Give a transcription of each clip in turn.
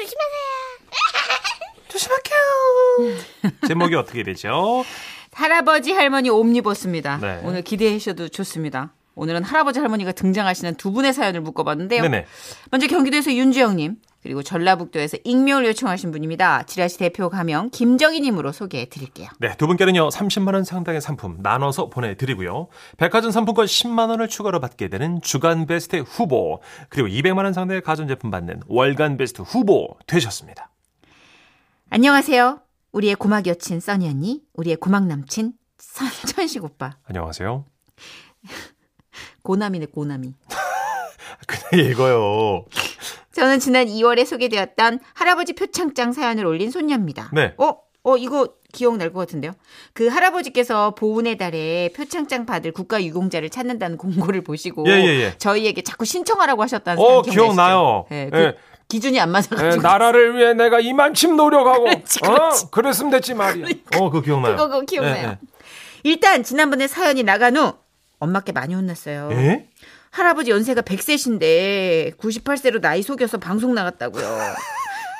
조심하세요. 제목이 어떻게 되죠? 할아버지 할머니 옴니버스입니다. 네. 오늘 기대해 주셔도 좋습니다. 오늘은 할아버지 할머니가 등장하시는 두 분의 사연을 묶어봤는데요. 네네. 먼저 경기도에서 윤주영님 그리고 전라북도에서 익명을 요청하신 분입니다. 지라시 대표 가명 김정희님으로 소개해 드릴게요. 네, 두 분께는요, 30만 원 상당의 상품 나눠서 보내드리고요. 백화점 상품권 10만 원을 추가로 받게 되는 주간 베스트 후보, 그리고 200만 원 상당의 가전제품 받는 월간 베스트 후보 되셨습니다. 안녕하세요. 우리의 고막 여친 써니 언니, 우리의 고막 남친 천식 오빠. 안녕하세요. 고남이네 고남이. 그냥 읽어요. 저는 지난 2월에 소개되었던 할아버지 표창장 사연을 올린 손녀입니다. 네. 어? 어 이거 기억날 것 같은데요. 그 할아버지께서 보훈의 달에 표창장 받을 국가유공자를 찾는다는 공고를 보시고 예, 예, 예. 저희에게 자꾸 신청하라고 하셨다는 어? 기억나요. 예, 그 예. 기준이 안 에, 맞아가지고 나라를 위해 내가 이만큼 노력하고 그렇지, 그렇지. 어? 그랬으면 됐지 말이야. 어, 그거 기억나요. 그거 그거 기억나요. 예, 예. 일단 지난번에 사연이 나간 후 엄마께 많이 혼났어요. 예? 할아버지 연세가 100세신데 98세로 나이 속여서 방송 나갔다고요.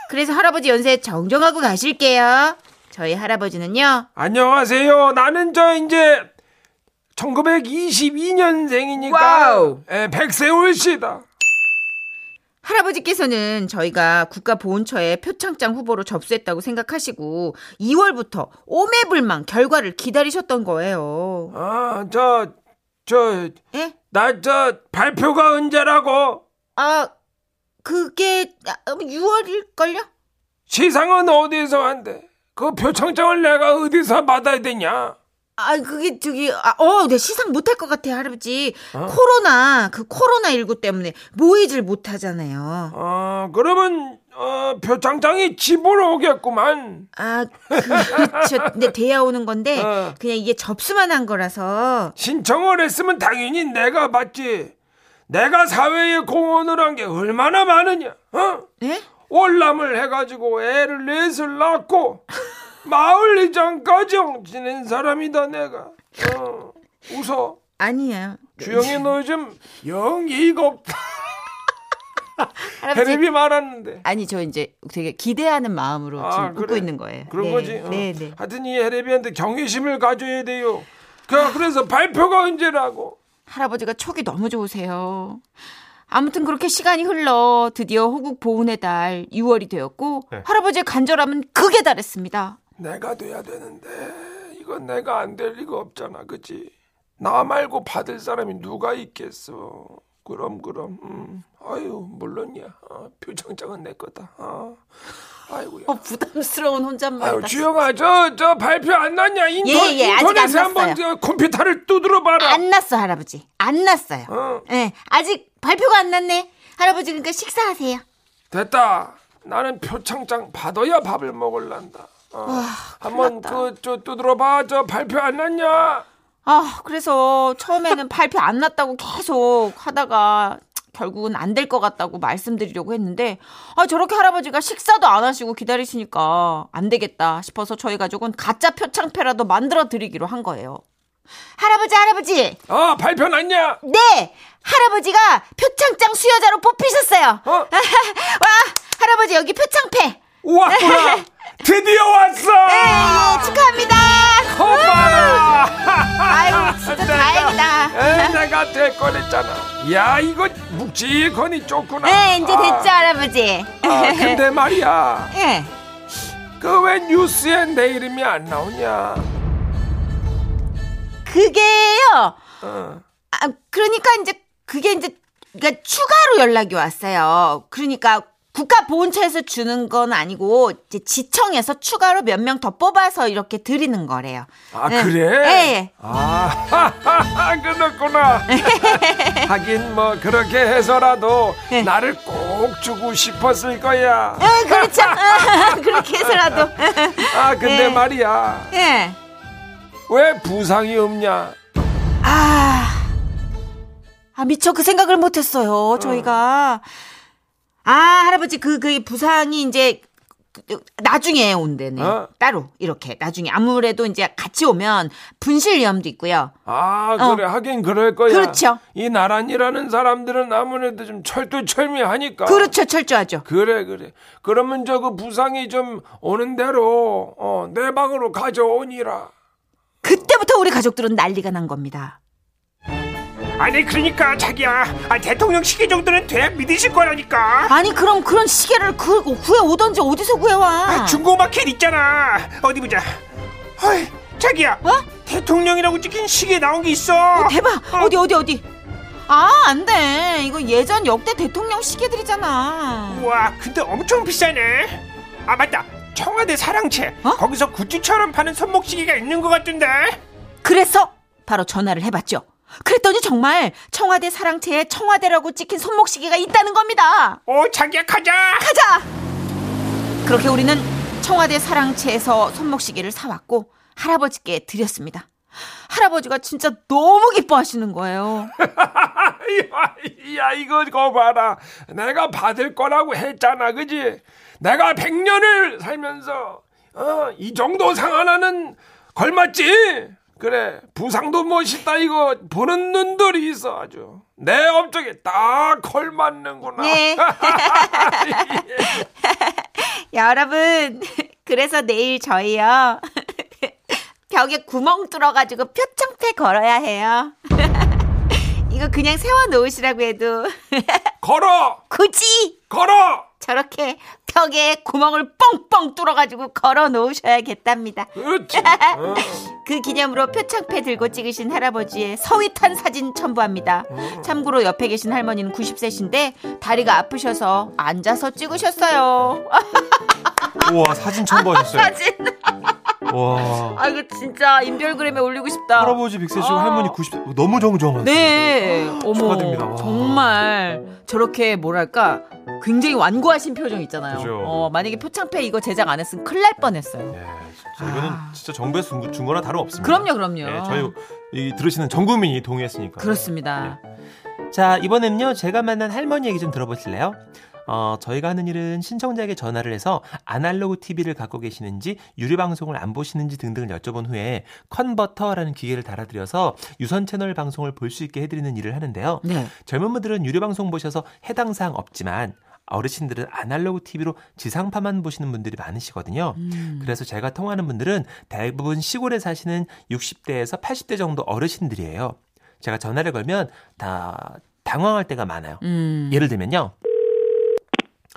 그래서 할아버지 연세 정정하고 가실게요. 저희 할아버지는요. 안녕하세요. 나는 저 이제 1922년생이니까 wow. 100세 올시다. 할아버지께서는 저희가 국가보훈처에 표창장 후보로 접수했다고 생각하시고 2월부터 오매불망 결과를 기다리셨던 거예요. 아, 저, 저, 예? 나 저 발표가 언제라고? 아, 그게 6월일걸요? 시상은 어디서 한대? 그 표창장을 내가 어디서 받아야 되냐? 아, 그게 저기, 아, 어, 내 시상 못할 것 같아, 할아버지. 코로나, 그 코로나 19 때문에 모이질 못하잖아요. 아, 그러면 어, 표창장이 집으로 오겠구만. 아, 그렇죠. 근데 돼야 오는 건데, 어. 그냥 이게 접수만 한 거라서. 신청을 했으면 당연히 내가 받지. 내가 사회에 공헌을 한 게 얼마나 많으냐? 어? 예? 월남을 해가지고 애를 넷을 낳고 마을 이장까지 지낸 사람이다 내가. 어, 웃어. 아니에요. 주영이 너 요즘 영 예의가 없다. 할아버지. 텔레비 말았는데. 아니, 저 이제 되게 기대하는 마음으로 아, 지금 웃고 그래. 있는 거예요. 그런 네, 거지. 어. 네, 네. 하여튼 이 헤레비한테 경외심을 가져야 돼요. 그, 그래서 발표가 언제라고? 할아버지가 촉이 너무 좋으세요. 아무튼 그렇게 시간이 흘러 드디어 호국 보훈의 달 6월이 되었고 네. 할아버지의 간절함은 극에 달했습니다. 내가 돼야 되는데 이건 내가 안 될 리가 없잖아, 그치? 나 말고 받을 사람이 누가 있겠어? 그럼 그럼, 음, 아유 물론이야. 어, 표창장은 내 거다. 어. 아이고야. 어, 부담스러운 혼잣말이다. 아유 주영아, 저 저 발표 안 났냐? 인터, 예, 예, 인터넷에 한번. 저 컴퓨터를 두드려 봐라. 안 났어 할아버지. 안 났어요. 어. 예, 아직 발표가 안 났네. 할아버지 그러니까 식사하세요. 됐다. 나는 표창장 받아야 밥을 먹을란다. 어. 한번 그저 두드려 봐. 저 발표 안 났냐? 아, 그래서 처음에는 발표 안 났다고 계속 하다가 결국은 안 될 것 같다고 말씀드리려고 했는데 아, 저렇게 할아버지가 식사도 안 하시고 기다리시니까 안 되겠다 싶어서 저희 가족은 가짜 표창패라도 만들어 드리기로 한 거예요. 할아버지, 할아버지! 어 발표 났냐? 네! 할아버지가 표창장 수여자로 뽑히셨어요! 어? 와, 할아버지 여기 표창패! 왔구나. 드디어 왔어. 네, 축하합니다! 고마워. 아유, 진짜 다행이다. 에, 내가 될 뻔했잖아. 야 이거 묵직하니 좋구나. 네, 이제 됐죠, 아, 할아버지. 아, 근데 말이야. 예. 그 왜 뉴스에 내 이름이 안 나오냐? 그게요. 어. 아, 그러니까 이제 그게 이제 그러니까 추가로 연락이 왔어요. 그러니까 국가보훈처에서 주는 건 아니고 이제 지청에서 추가로 몇 명 더 뽑아서 이렇게 드리는 거래요. 아 네. 그래? 예, 예. 아 그렇구나. 하긴 뭐 그렇게 해서라도 네. 나를 꼭 주고 싶었을 거야. 예, 그렇죠. 아, 그렇게 해서라도. 아 근데 예. 말이야. 예. 왜 부상이 없냐? 아, 아 미처 그 생각을 못했어요. 저희가 아 할아버지 그 그 부상이 이제 나중에 온대네. 어? 따로 이렇게 나중에 아무래도 이제 같이 오면 분실 위험도 있고요. 아 그래 하긴 그럴 거야. 어. 그렇죠. 이 나란이라는 사람들은 아무래도 좀 철두철미하니까. 그렇죠, 철저하죠. 그래 그래. 그러면 저 그 부상이 좀 오는 대로 어, 내 방으로 가져오니라. 그때부터 우리 가족들은 난리가 난 겁니다. 아니 그러니까 자기야 아, 대통령 시계 정도는 돼야 믿으실 거라니까 아니 그럼 그런 시계를 그 구해 오던지 어디서 구해와? 아, 중고마켓 있잖아 어디 보자 어이 자기야 어? 대통령이라고 찍힌 시계 나온 게 있어 대박. 어. 어디 어디 어디. 아, 안 돼. 이거 예전 역대 대통령 시계들이잖아. 우와 근데 엄청 비싸네 아 맞다 청와대 사랑채 어? 거기서 굿즈처럼 파는 손목시계가 있는 것 같던데 그래서 바로 전화를 해봤죠. 그랬더니 정말 청와대 사랑채에 청와대라고 찍힌 손목시계가 있다는 겁니다. 오 자기야 가자 가자! 그렇게 우리는 청와대 사랑채에서 손목시계를 사왔고 할아버지께 드렸습니다. 할아버지가 진짜 너무 기뻐하시는 거예요. 야, 야 이거 거 봐라. 내가 받을 거라고 했잖아, 그지? 내가 100년을 살면서 어, 이 정도 상 하나는 걸맞지? 그래 부상도 멋있다 이거 보는 눈들이 있어 아주 내 업적에 딱 걸맞는구나. 네. 여러분, 그래서 내일 저희요. 벽에 구멍 뚫어가지고 표창패 걸어야 해요. 이거 그냥 세워놓으시라고 해도 걸어 굳이 걸어. 저렇게 벽에 구멍을 뻥뻥 뚫어가지고 걸어 놓으셔야겠답니다. 그렇지. 어. 그 기념으로 표창패 들고 찍으신 할아버지의 서윗한 사진 첨부합니다. 참고로 옆에 계신 할머니는 90세신데 다리가 아프셔서 앉아서 찍으셨어요. 우와 사진 첨부하셨어요. 사진. 와 아 이거 진짜 인별그램에 올리고 싶다. 할아버지 100세시고 아. 할머니 90세 너무 정정하세요. 네, 어머, 축하드립니다. 와. 정말 저렇게 뭐랄까 굉장히 완고하신 표정 있잖아요. 그죠. 어, 만약에 표창패 이거 제작 안 했으면 큰일 날 뻔했어요. 예, 진짜 이거는 진짜 정부에서 준, 준 거나 다름 없습니다. 그럼요, 그럼요. 예, 저희 이 들으시는 전 국민이 동의했으니까. 그렇습니다. 자, 이번엔요, 제가 만난 할머니 얘기 좀 들어보실래요? 어, 저희가 하는 일은 신청자에게 전화를 해서 아날로그 TV를 갖고 계시는지, 유료 방송을 안 보시는지 등등을 여쭤본 후에 컨버터라는 기계를 달아드려서 유선 채널 방송을 볼 수 있게 해드리는 일을 하는데요. 네. 젊은 분들은 유료 방송 보셔서 해당 사항 없지만, 어르신들은 아날로그 TV로 지상파만 보시는 분들이 많으시거든요. 그래서 제가 통하는 분들은 대부분 시골에 사시는 60대에서 80대 정도 어르신들이에요. 제가 전화를 걸면 다 당황할 때가 많아요. 음. 예를 들면요.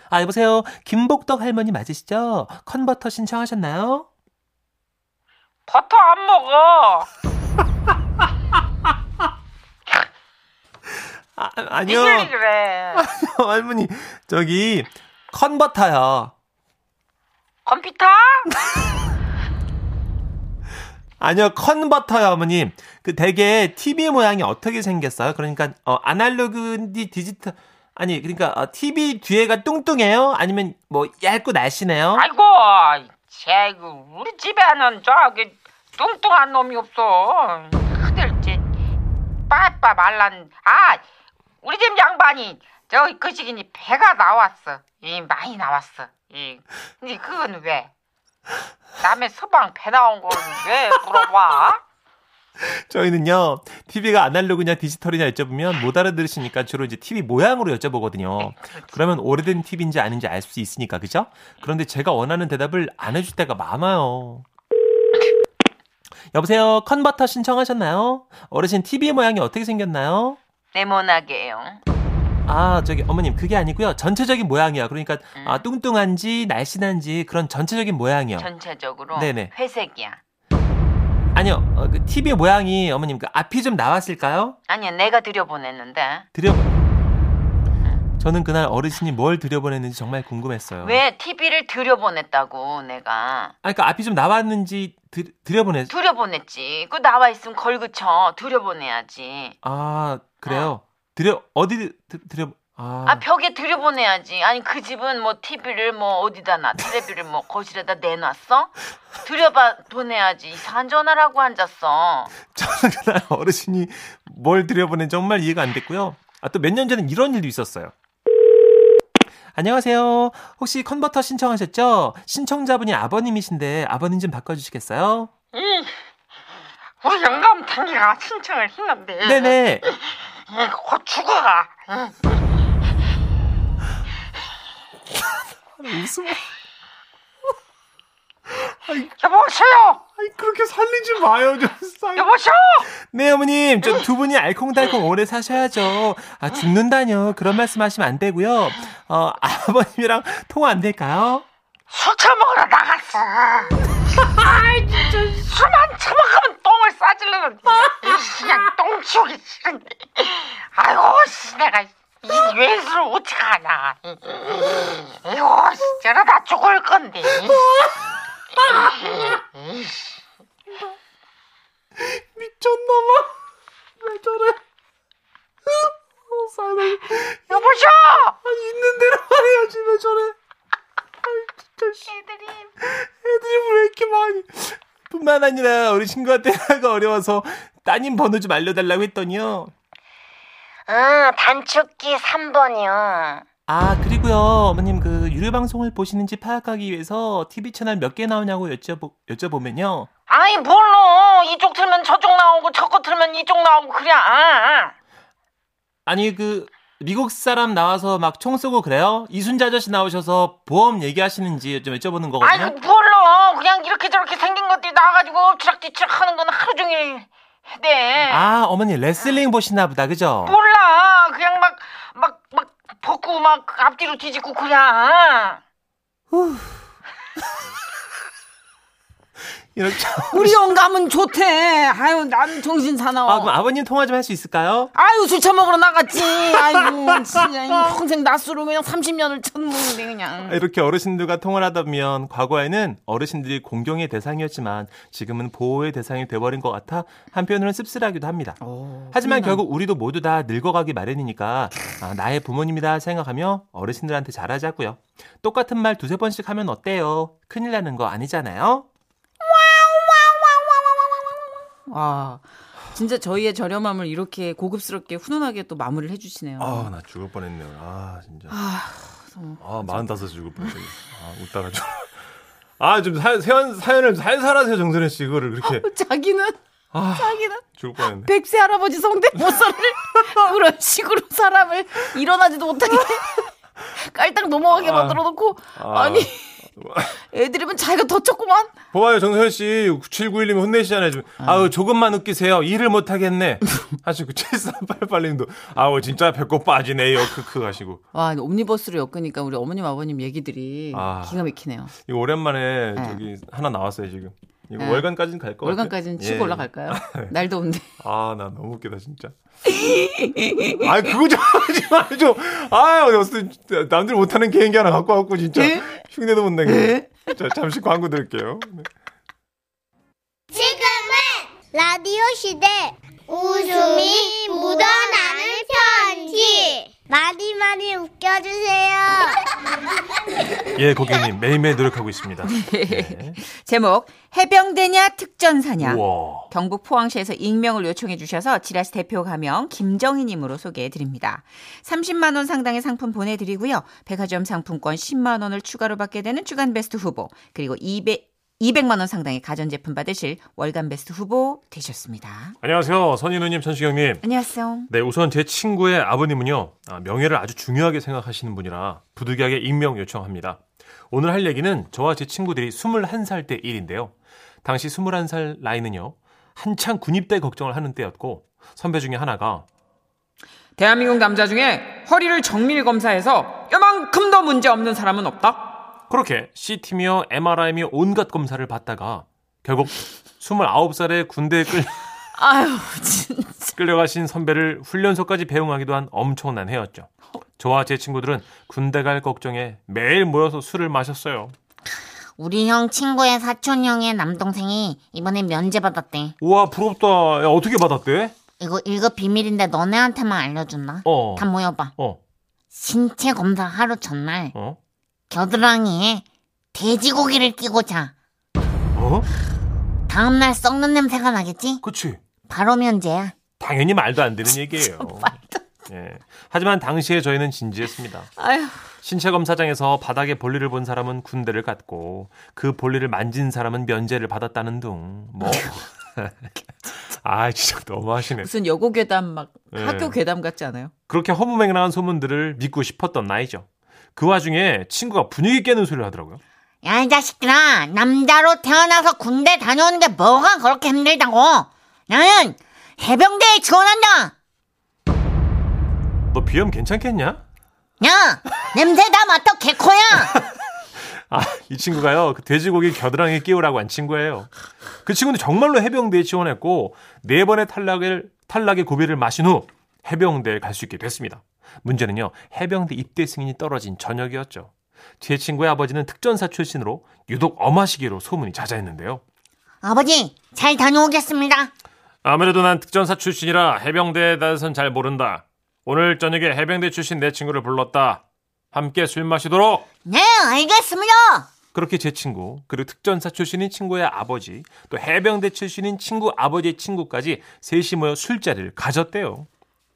아, 여보세요. 김복덕 할머니 맞으시죠? 컨버터 신청하셨나요? 버터 안 먹어. 아, 아니요. 그래. 할머니, 저기, 컨버터요. 컴퓨터? 아니요, 컨버터요, 어머님. 그 되게 TV 모양이 어떻게 생겼어요? 그러니까, 어, 아날로그인지 디지털, 아니, 그러니까, 어, TV 뒤에가 뚱뚱해요? 아니면, 뭐, 얇고 날씬해요? 아이고, 쟤그 우리 집에는 저기 뚱뚱한 놈이 없어. 쟤 빠빠 말란. 아, 우리 집 양반이 저기 그 시기니 배가 나왔어. 이 많이 나왔어. 이 근데 그건 왜? 남의 서방 배 나온 걸 왜 물어봐? 저희는요, TV가 아날로그냐 디지털이냐 여쭤보면 못 알아들으시니까 주로 이제 TV 모양으로 여쭤보거든요. 그러면 오래된 TV인지 아닌지 알 수 있으니까, 그죠? 그런데 제가 원하는 대답을 안 해줄 때가 많아요. 여보세요, 컨버터 신청하셨나요? 어르신 TV 모양이 어떻게 생겼나요? 네모나게요. 아, 저기 어머님 그게 아니고요. 전체적인 모양이요. 그러니까 아, 뚱뚱한지 날씬한지 그런 전체적인 모양이요. 전체적으로 네네. 회색이야. 아니요, 어, 그 TV 모양이 어머님 그 앞이 좀 나왔을까요? 아니야, 내가 들여보냈는데. 드려. 저는 그날 어르신이 뭘 들여보냈는지 정말 궁금했어요. 왜 TV를 들여보냈다고 내가 아, 그러니까 앞이 좀 나왔는지 드, 들여보냈. 들여보냈지 그 나와 있으면 걸그쳐 들여보내야지 아, 그래요. 드려 어디 드, 드려? 아, 아 벽에 들여보내야지 아니 그 집은 뭐 TV를 뭐 어디다 놔 텔레비를 뭐 거실에다 내놨어 들여봐 보내야지 이상한 전화를 하고 앉았어 그날 어르신이 뭘 들여보낸 정말 이해가 안 됐고요. 아, 또 몇 년 전에 이런 일도 있었어요. 안녕하세요. 혹시 컨버터 신청하셨죠? 신청자분이 아버님이신데 아버님 좀 바꿔주시겠어요? 이 우리 영감 탱이가 신청을 했는데 네네. 이, 곧 죽어가 웃음. 여보세요 아니 그렇게 살리지 마요 좀. 여보세요 네 어머님, 저 두 분이 알콩달콩 오래 사셔야죠. 아 죽는다뇨. 그런 말씀하시면 안 되고요. 어 아버님이랑 통화 안 될까요? 술 처먹으러 나갔어 아이 진짜 술만 처먹으면 똥을 싸질르는 그냥 똥 치우기 싫은데 아이고 씨 내가 이 외술을 어떡하냐 이거 저러다 죽을 건데. 미쳤나봐. 왜 저래? 어, 사나 여보셔? 아니 있는 대로 말해야지 왜 저래? 아이 진짜 씨. 애들이 애들이 왜 이렇게 많이? 뿐만 아니라 우리 친구한테 하가 어려워서 따님 번호 좀 알려달라고 했더니요. 아, 단축키 3번이요. 아 그리고요 어머님 그 유료 방송을 보시는지 파악하기 위해서 TV 채널 몇 개 나오냐고 여쭤보 여쭤보면요. 아이 뭘로 이쪽 틀면 저쪽 나오고 저거 틀면 이쪽 나오고 그래 아. 아니 그 미국 사람 나와서 막 총 쏘고 그래요? 이순자 아저씨 나오셔서 보험 얘기하시는지 좀 여쭤보는 거거든요. 뭘로 그냥 이렇게 저렇게 생긴 것들이 나와가지고 엎치락뒤치락 하는 건 하루 종일 해대 아 어머니 레슬링 보시나 보다 그죠? 몰라 그냥 막 막 막 벗고 막 앞뒤로 뒤집고 그래 이렇게 우리 영감은 좋대. 아유, 난 정신 사나워. 아 그럼 아버님 통화 좀 할 수 있을까요? 아유, 술 처먹으러 나갔지. 아이고, 진짜. 평생 낮술로 그냥 30년을 쳤는데, 그냥. 이렇게 어르신들과 통화를 하다 보면 과거에는 어르신들이 공경의 대상이었지만 지금은 보호의 대상이 돼버린 것 같아 한편으로는 씁쓸하기도 합니다. 하지만 결국 우리도 모두 다 늙어가기 마련이니까 아, 나의 부모님이다 생각하며 어르신들한테 잘하자고요. 똑같은 말 두세 번씩 하면 어때요? 큰일 나는 거 아니잖아요? 와, 진짜 저희의 저렴함을 이렇게 고급스럽게 훈훈하게 또 마무리를 해주시네요. 아, 나 죽을 뻔했네요. 아, 진짜. 아, 아, 45 죽을 뻔했어요. 아, 웃다가 좀. 아, 좀 사, 사연, 사연을 살살 하세요, 정선혜 씨. 그거를 그렇게. 자기는, 아, 자기는 죽을 뻔했네. 백세 할아버지 성대모사를 그런 식으로 사람을 일어나지도 못하게 깔딱 넘어가게 아. 만들어 놓고, 아. 아니, 애드립은 자기가 더 쳤구만. 봐봐요, 정선혜 씨. 9791님이 혼내시잖아요. 좀. 아우, 조금만 웃기세요. 일을 못하겠네. 하시고, 7388님도, 아우, 진짜 배꼽 빠지네요. 크크 하시고. 와, 옴니버스로 엮으니까 우리 어머님, 아버님 얘기들이 아. 기가 막히네요. 이거 오랜만에 네. 저기 하나 나왔어요, 지금. 이거 네. 월간까지는 갈것 같아요. 월간까지는 치고 예. 올라갈까요? 날 더운데. 아, 나 너무 웃기다, 진짜. 아, 그거 좀 하지 마, 좀. 아, 남들 못하는 개인기 하나 갖고 왔고, 진짜. 네? 흉내도 못 내게. 자, 잠시 광고 드릴게요. 네. 지금은 라디오 시대 웃음이 묻어나는 편지 많이 많이 웃겨주세요 예, 고객님, 매일매일 노력하고 있습니다. 네. 제목, 해병대냐 특전사냐. 우와. 경북 포항시에서 익명을 요청해 주셔서 지라시 대표 가명 김정희님으로 소개해 드립니다. 30만 원 상당의 상품 보내드리고요. 백화점 상품권 10만 원을 추가로 받게 되는 주간 베스트 후보 그리고 200 200만 원 상당의 가전제품 받으실 월간 베스트 후보 되셨습니다. 안녕하세요. 선인우님, 천식영님. 안녕하세요. 네, 우선 제 친구의 아버님은요, 아, 명예를 아주 중요하게 생각하시는 분이라 부득이하게 익명 요청합니다. 오늘 할 얘기는 저와 제 친구들이 21살 때 일인데요. 당시 21살 나이는요, 한창 군입대 걱정을 하는 때였고, 선배 중에 하나가, 대한민국 남자 중에 허리를 정밀 검사해서 요만큼 더 문제 없는 사람은 없다. 그렇게 CT며 MRI며 온갖 검사를 받다가, 결국 29살에 군대에 끌, 아유, 진짜. 끌려가신 선배를 훈련소까지 배웅하기도 한 엄청난 해였죠. 저와 제 친구들은 군대 갈 걱정에 매일 모여서 술을 마셨어요. 우리 형 친구의 사촌 형의 남동생이 이번에 면제 받았대. 우와 부럽다. 야, 어떻게 받았대? 이거 1급 비밀인데 너네한테만 알려준다. 어. 다 모여봐. 어. 신체 검사 하루 전날 어? 겨드랑이에 돼지고기를 끼고 자. 어? 다음날 썩는 냄새가 나겠지? 그치. 바로 면제야. 당연히 말도 안 되는 얘기예요. 예. 하지만 당시에 저희는 진지했습니다. 아휴. 신체 검사장에서 바닥에 볼일을 본 사람은 군대를 갔고 그 볼일을 만진 사람은 면제를 받았다는 등 뭐. 아 진짜 너무하시네. 무슨 여고 괴담 막 네. 학교 괴담 같지 않아요? 그렇게 허무맹랑한 소문들을 믿고 싶었던 나이죠. 그 와중에 친구가 분위기 깨는 소리를 하더라고요. 야, 이 자식들아. 남자로 태어나서 군대 다녀오는 게 뭐가 그렇게 힘들다고. 나는 해병대에 지원한다. 너 비염 괜찮겠냐? 야, 냄새 다 맡아, 개코야. 아, 이 친구가요. 그 돼지고기 겨드랑이에 끼우라고 한 친구예요. 그 친구는 정말로 해병대에 지원했고 네 번의 탈락을 탈락의 고비를 마신 후 해병대에 갈 수 있게 됐습니다. 문제는요. 해병대 입대 승인이 떨어진 저녁이었죠. 제 친구의 아버지는 특전사 출신으로 유독 엄하시기로 소문이 자자했는데요. 아버지, 잘 다녀오겠습니다. 아무래도 난 특전사 출신이라 해병대에 대해선 잘 모른다. 오늘 저녁에 해병대 출신 내 친구를 불렀다. 함께 술 마시도록. 네, 알겠습니다. 그렇게 제 친구, 그리고 특전사 출신인 친구의 아버지, 또 해병대 출신인 친구 아버지의 친구까지 셋이 모여 술자리를 가졌대요.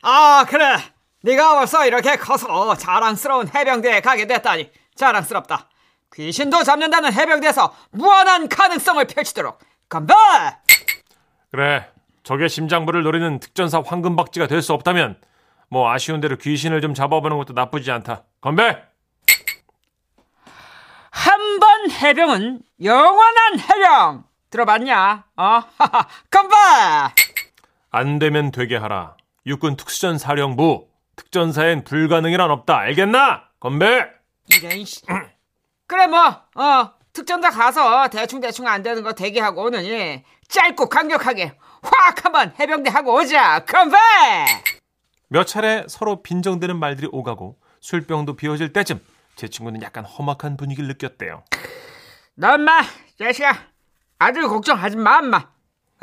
아 그래 네가 벌써 이렇게 커서 자랑스러운 해병대에 가게 됐다니 자랑스럽다. 귀신도 잡는다는 해병대에서 무한한 가능성을 펼치도록 건배 그래, 적의 심장부를 노리는 특전사 황금박쥐가 될 수 없다면, 뭐 아쉬운 대로 귀신을 좀 잡아보는 것도 나쁘지 않다. 건배! 한 번 해병은 영원한 해병! 들어봤냐? 어? 건배! 안 되면 되게 하라. 육군 특수전 사령부, 특전사엔 불가능이란 없다. 알겠나? 건배! 이런 씨. 그래 뭐 어 특전사 가서 대충 대충 안 되는 거 대기하고 오느니 짧고 강력하게 확 한번 해병대 하고 오자 건배 몇 차례 서로 빈정대는 말들이 오가고 술병도 비워질 때쯤 제 친구는 약간 험악한 분위기를 느꼈대요. 너 엄마 자식아 아들 걱정하지 마 엄마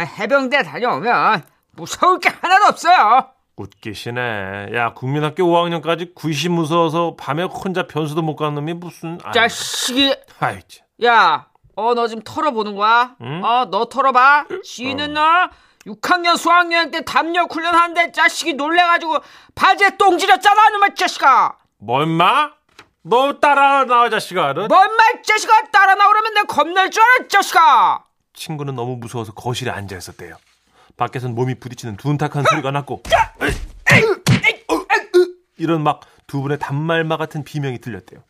해병대 다녀오면 무서울 게 하나도 없어요 웃기시네. 야, 국민학교 5학년까지 구시 무서워서 밤에 혼자 변수도 못 가는 놈이 무슨. 아유, 자식이 아이, 참. 야어 너 지금 털어보는 거야 응? 어너 털어봐 지는 너 6학년 수학여행 때 담력 훈련하는데 자식이 놀래가지고 바지에 똥 지렸잖아 놈의 자식아 뭐, 임마? 너 따라 나와, 자식아. 너 뭔말 자식아 따라 나오려면 내가 겁낼 줄 알아 자식아 친구는 너무 무서워서 거실에 앉아 있었대요. 밖에선 몸이 부딪히는 둔탁한 소리가 났고 이런 막 두 분의 단말마 같은 비명이 들렸대요.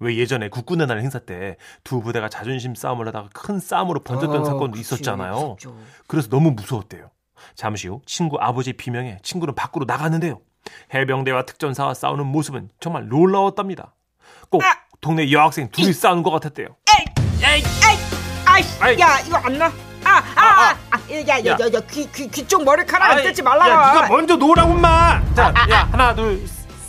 왜 예전에 국군의 날 행사 때 두 부대가 자존심 싸움을 하다가 큰 싸움으로 번졌던 어, 사건도 그치, 있었잖아요. 무섭죠. 그래서 너무 무서웠대요. 잠시 후 친구 아버지의 비명에 친구는 밖으로 나갔는데요. 해병대와 특전사와 싸우는 모습은 정말 놀라웠답니다. 꼭 동네 여학생 둘이 싸우는 것 같았대요. 아이씨 아이. 야 이거 안 나? 아 아 아 야야야귀 귀 귀쪽 머리카락 안 뜯지 말라 야, 네가 먼저 놓으라고 인마. 자, 야, 하나, 둘,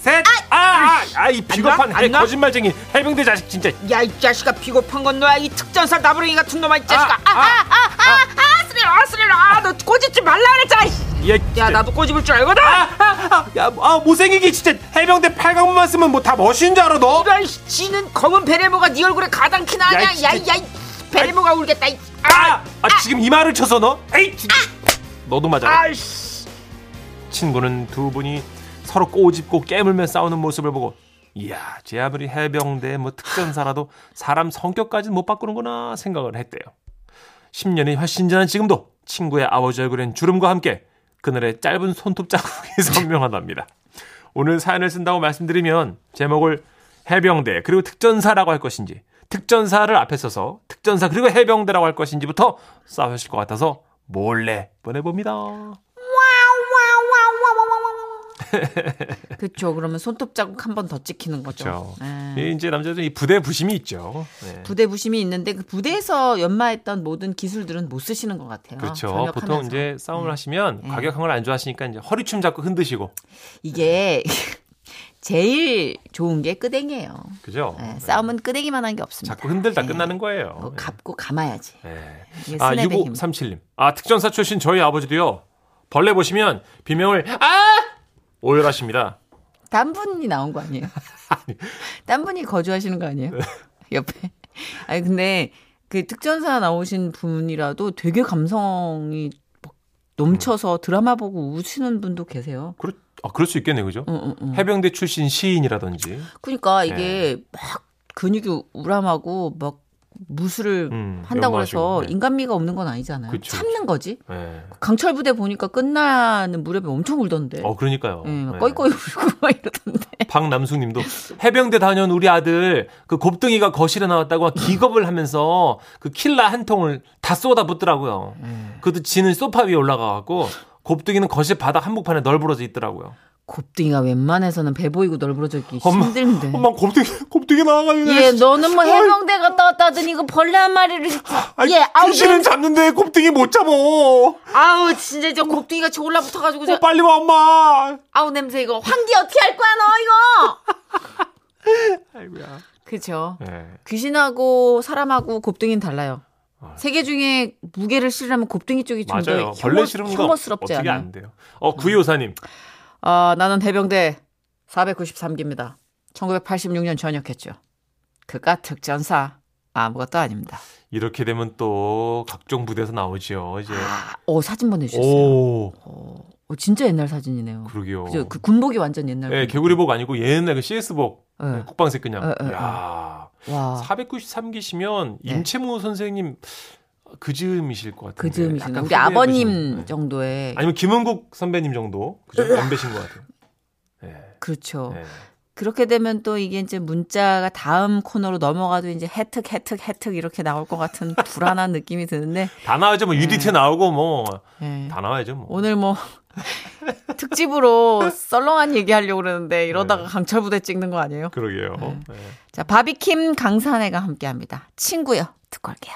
셋. 아, 아, 아, 이 비겁한 해? 거짓말쟁이 해병대 자식 진짜. 야 이 자식아 비겁한 건 너야 이 특전사 나부랭이 같은 놈아 이 자식아 아, 아, 아아아아아 아 쓰리라 아너 꼬집지 말라 그랬잖아. 야, 야. 나도 꼬집을 줄 알거든 아, 아, 야, 아, 못생기게 진짜 해병대 팔각문만 쓰면 뭐 다 멋인 줄 알아 너? 이런 씨, 지는 검은 베레모가 네 얼굴에 가당키 나냐 야, 이 진짜. 야야 베레모가 울겠다 이. 아, 아, 지금 이 말을 쳐서 너? 에이, 진짜. 너도 맞아. 라 아이씨 친구는 두 분이 서로 꼬집고 깨물며 싸우는 모습을 보고 이야, 제 아무리 해병대 뭐 특전사라도 사람 성격까지는 못 바꾸는구나 생각을 했대요. 10년이 훨씬 지난 지금도 친구의 아버지 얼굴엔 주름과 함께 그날의 짧은 손톱 자국이 선명하답니다. 오늘 사연을 쓴다고 말씀드리면 제목을 해병대 그리고 특전사라고 할 것인지 특전사를 앞에 써서 특전사 그리고 해병대라고 할 것인지부터 싸우실 것 같아서 몰래 보내봅니다. 그렇죠. 그러면 손톱 자국 한 번 더 찍히는 거죠. 그렇죠. 네. 이 이제 남자들 이 부대 부심이 있죠. 네. 부대 부심이 있는데 그 부대에서 연마했던 모든 기술들은 못 쓰시는 것 같아요. 그렇죠. 전역하면서. 보통 이제 싸움을 하시면 네. 과격한 걸 안 좋아하시니까 이제 허리춤 잡고 흔드시고 이게 제일 좋은 게 끄댕이에요. 그죠? 네, 싸움은 끄댕이만 한 게 없습니다. 자꾸 흔들다 네. 끝나는 거예요. 어, 네. 갚고 감아야지. 네. 아, 스냅의 힘. 6537님. 아, 특전사 출신 저희 아버지도요. 벌레 보시면 비명을 아! 오열하십니다. 딴 분이 나온 거 아니에요? 딴 분이 거주하시는 거 아니에요? 옆에. 아니 근데 그 특전사 나오신 분이라도 되게 감성이 막 넘쳐서 드라마 보고 우시는 분도 계세요. 그렇, 아, 그럴 수 있겠네, 그죠? 응, 응, 응. 해병대 출신 시인이라든지. 그러니까 네. 이게 막 근육이 우람하고 막 무술을 음, 한다고 해서 네. 인간미가 없는 건 아니잖아요. 그쵸, 참는 거지. 예. 강철 부대 보니까 끝나는 무렵에 엄청 울던데. 어, 그러니까요. 예, 막 예. 꺼이꺼이 울고 막 이러던데. 박남숙 님도 해병대 다녀온 우리 아들 그 곱등이가 거실에 나왔다고 막 기겁을 하면서 그 킬라 한 통을 다 쏟아붓더라고요. 그것도 지는 소파 위에 올라가 갖고 곱등이는 거실 바닥 한복판에 널브러져 있더라고요. 곱등이가 웬만해서는 배 보이고 널브러져 있기 엄마, 힘든데. 엄마 곱등이, 곱등이 나와가지고. 예, 너는 뭐 해병대 갔다 왔다 하더니 이거 벌레 한 마리를 아이, 예, 아우 귀신은 잡는데 곱등이 못 잡어. 아우 진짜 저 곱등이 같이 올라붙어가지고 저 어, 빨리 와, 엄마. 아우 냄새 이거 환기 어떻게 할 거야 너 이거 아이고야. 그쵸 예. 귀신하고 사람하고 곱등이는 달라요 세개 중에 무게를 실으려면 곱등이 쪽이 좀. 더 벌레 싫은 거 혐오스럽지 어떻게 않아요 안 돼요. 어, 구이호사님. 아 나는 해병대 493기입니다 1986년 전역했죠 그깟 특전사 아무것도 아닙니다 이렇게 되면 또 각종 부대에서 나오죠. 이제. 아, 어 사진 보내주셨어요 오, 어, 진짜 옛날 사진이네요 그러게요. 그죠? 그 군복이 완전 옛날 예, 군복. 개구리복 아니고 옛날 그 CS복. 네. 국방색 그냥. 예, 예, 야 와 493기시면 네. 임채무 선생님 그 즈음이실 것 같은데. 그. 약간 우리 아버님 보시는. 정도의 아니면 김은국 선배님 정도. 그죠? 연배신 것 같아요. 예. 그렇죠. 예. 그렇게 되면 또 이게 이제 문자가 다음 코너로 넘어가도 이제 혜특 혜특 혜특 이렇게 나올 것 같은 불안한 느낌이 드는데 다 나와야죠. 뭐 UDT 나오고 뭐다 예. 나와야죠. 뭐. 오늘 뭐 특집으로 썰렁한 얘기 하려고 그러는데 이러다가 네. 강철 부대 찍는 거 아니에요? 그러게요. 예. 자 바비킴 강산해가 함께합니다. 친구요 듣고 올게요.